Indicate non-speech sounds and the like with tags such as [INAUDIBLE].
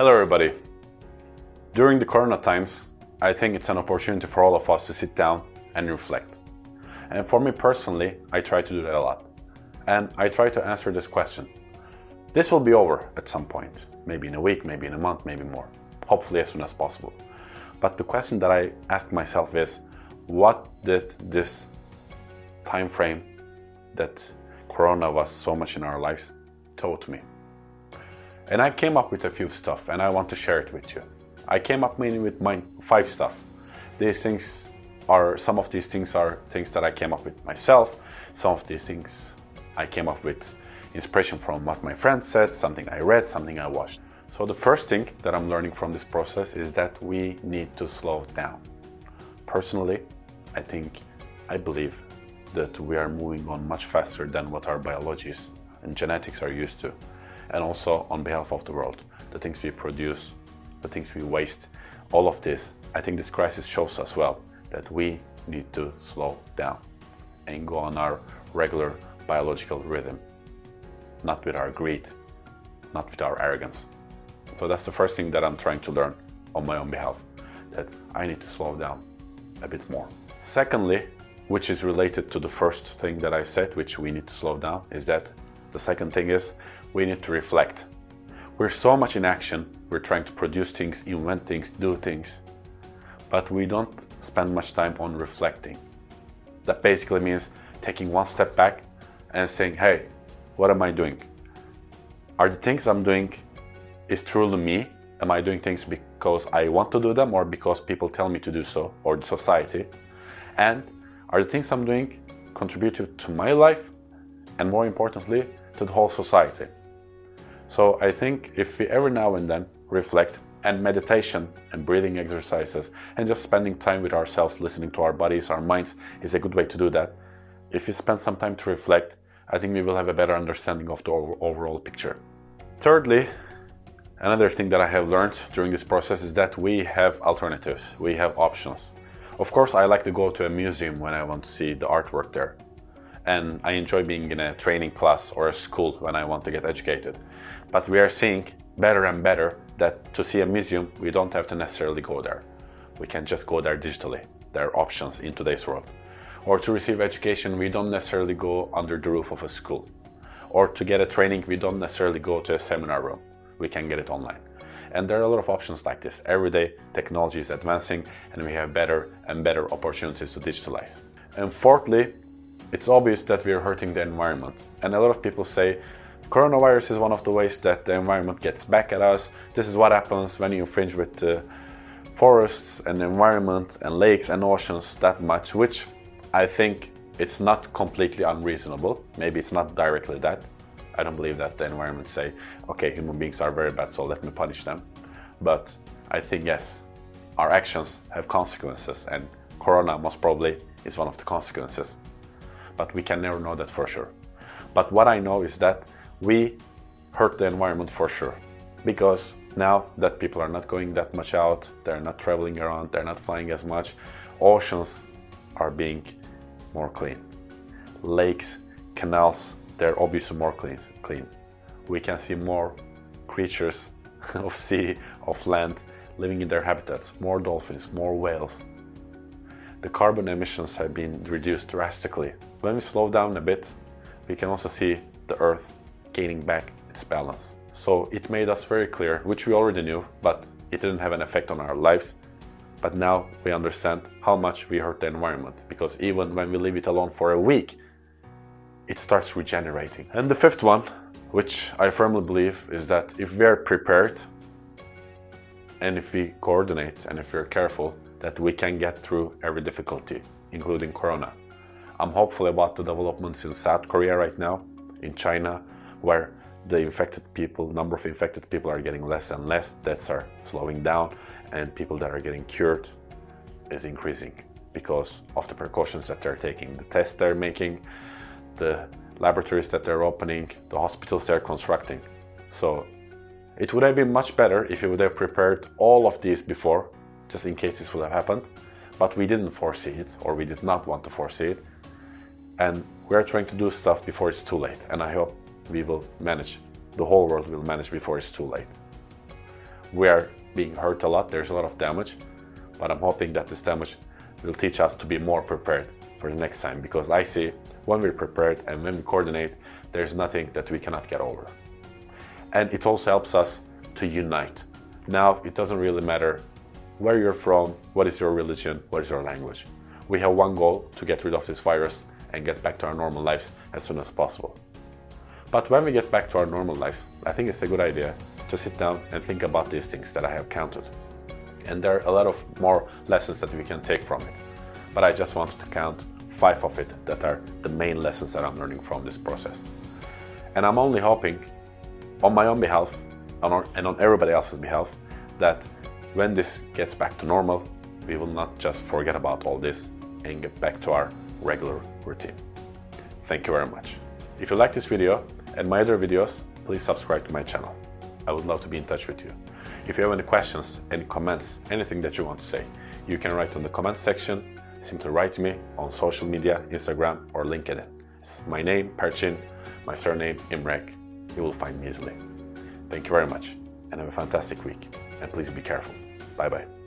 Hello, everybody. During the corona times, I think it's an opportunity for all of us to sit down and reflect. And for me personally, I try to do that a lot. And I try to answer this question. This will be over at some point, maybe in a week, maybe in a month, maybe more. Hopefully, as soon as possible. But the question that I ask myself is what did this time frame that corona was so much in our lives taught me? And I came up with a few stuff and I want to share it with you. I came up mainly with my five stuff. These things are some of these things are things that I came up with myself. Some of these things I came up with inspiration from what my friends said, something I read, something I watched. So the first thing that I'm learning from this process is that we need to slow down. Personally, I think I believe that we are moving on much faster than what our biologies and genetics are used to. And also on behalf of the world, the things we produce, the things we waste, all of this, I think this crisis shows us well that we need to slow down and go on our regular biological rhythm, not with our greed, not with our arrogance. So that's the first thing that I'm trying to learn on my own behalf, that I need to slow down a bit more. Secondly, which is related to the first thing that I said, which we need to slow down, is that the second thing is we need to reflect. We're so much in action, we're trying to produce things, invent things, do things, but we don't spend much time on reflecting. That basically means taking one step back and saying, hey, what am I doing? Are the things I'm doing is truly me? Am I doing things because I want to do them or because people tell me to do so or the society? And are the things I'm doing contributive to my life and more importantly, to the whole society? So I think if we every now and then reflect and meditation and breathing exercises and just spending time with ourselves, listening to our bodies, our minds is a good way to do that. If we spend some time to reflect, I think we will have a better understanding of the overall picture. Thirdly, another thing that I have learned during this process is that we have alternatives, we have options. Of course, I like to go to a museum when I want to see the artwork there. And I enjoy being in a training class or a school when I want to get educated. But we are seeing better and better that to see a museum, we don't have to necessarily go there. We can just go there digitally. There are options in today's world. Or to receive education, we don't necessarily go under the roof of a school. Or to get a training, we don't necessarily go to a seminar room. We can get it online. And there are a lot of options like this. Every day, technology is advancing and we have better and better opportunities to digitalize. And fourthly, it's obvious that we are hurting the environment. And a lot of people say, Coronavirus is one of the ways that the environment gets back at us. This is what happens when you infringe with uh, forests and environment and lakes and oceans that much, which I think it's not completely unreasonable. Maybe it's not directly that. I don't believe that the environment say, okay, human beings are very bad, so let me punish them. But I think yes, our actions have consequences, and Corona most probably is one of the consequences. But we can never know that for sure. But what I know is that we hurt the environment for sure. Because now that people are not going that much out, they're not traveling around, they're not flying as much, oceans are being more clean. Lakes, canals, they're obviously more clean. clean. We can see more creatures [LAUGHS] of sea, of land, living in their habitats, more dolphins, more whales. The carbon emissions have been reduced drastically. When we slow down a bit, we can also see the Earth gaining back its balance. So it made us very clear, which we already knew, but it didn't have an effect on our lives. But now we understand how much we hurt the environment because even when we leave it alone for a week, it starts regenerating. And the fifth one, which I firmly believe, is that if we are prepared and if we coordinate and if we're careful, that we can get through every difficulty, including Corona. I'm hopeful about the developments in South Korea right now, in China, where the infected people, number of infected people are getting less and less, deaths are slowing down, and people that are getting cured is increasing because of the precautions that they're taking, the tests they're making, the laboratories that they're opening, the hospitals they're constructing. So it would have been much better if you would have prepared all of these before, just in case this would have happened. But we didn't foresee it, or we did not want to foresee it. And we're trying to do stuff before it's too late. And I hope we will manage, the whole world will manage before it's too late. we are being hurt a lot, there's a lot of damage, but I'm hoping that this damage will teach us to be more prepared for the next time because I see when we're prepared and when we coordinate, there's nothing that we cannot get over. And it also helps us to unite. Now, it doesn't really matter where you're from, what is your religion, what is your language. We have one goal to get rid of this virus and get back to our normal lives as soon as possible. But when we get back to our normal lives, I think it's a good idea to sit down and think about these things that I have counted. And there are a lot of more lessons that we can take from it. But I just wanted to count five of it that are the main lessons that I'm learning from this process. And I'm only hoping, on my own behalf and on everybody else's behalf, that when this gets back to normal, we will not just forget about all this and get back to our regular routine. Thank you very much. If you like this video and my other videos, please subscribe to my channel. I would love to be in touch with you. If you have any questions, any comments, anything that you want to say, you can write on the comment section. Simply write to me on social media, Instagram or LinkedIn. It's my name, Perchin, my surname, Imrek. You will find me easily. Thank you very much and have a fantastic week. And please be careful. Bye bye.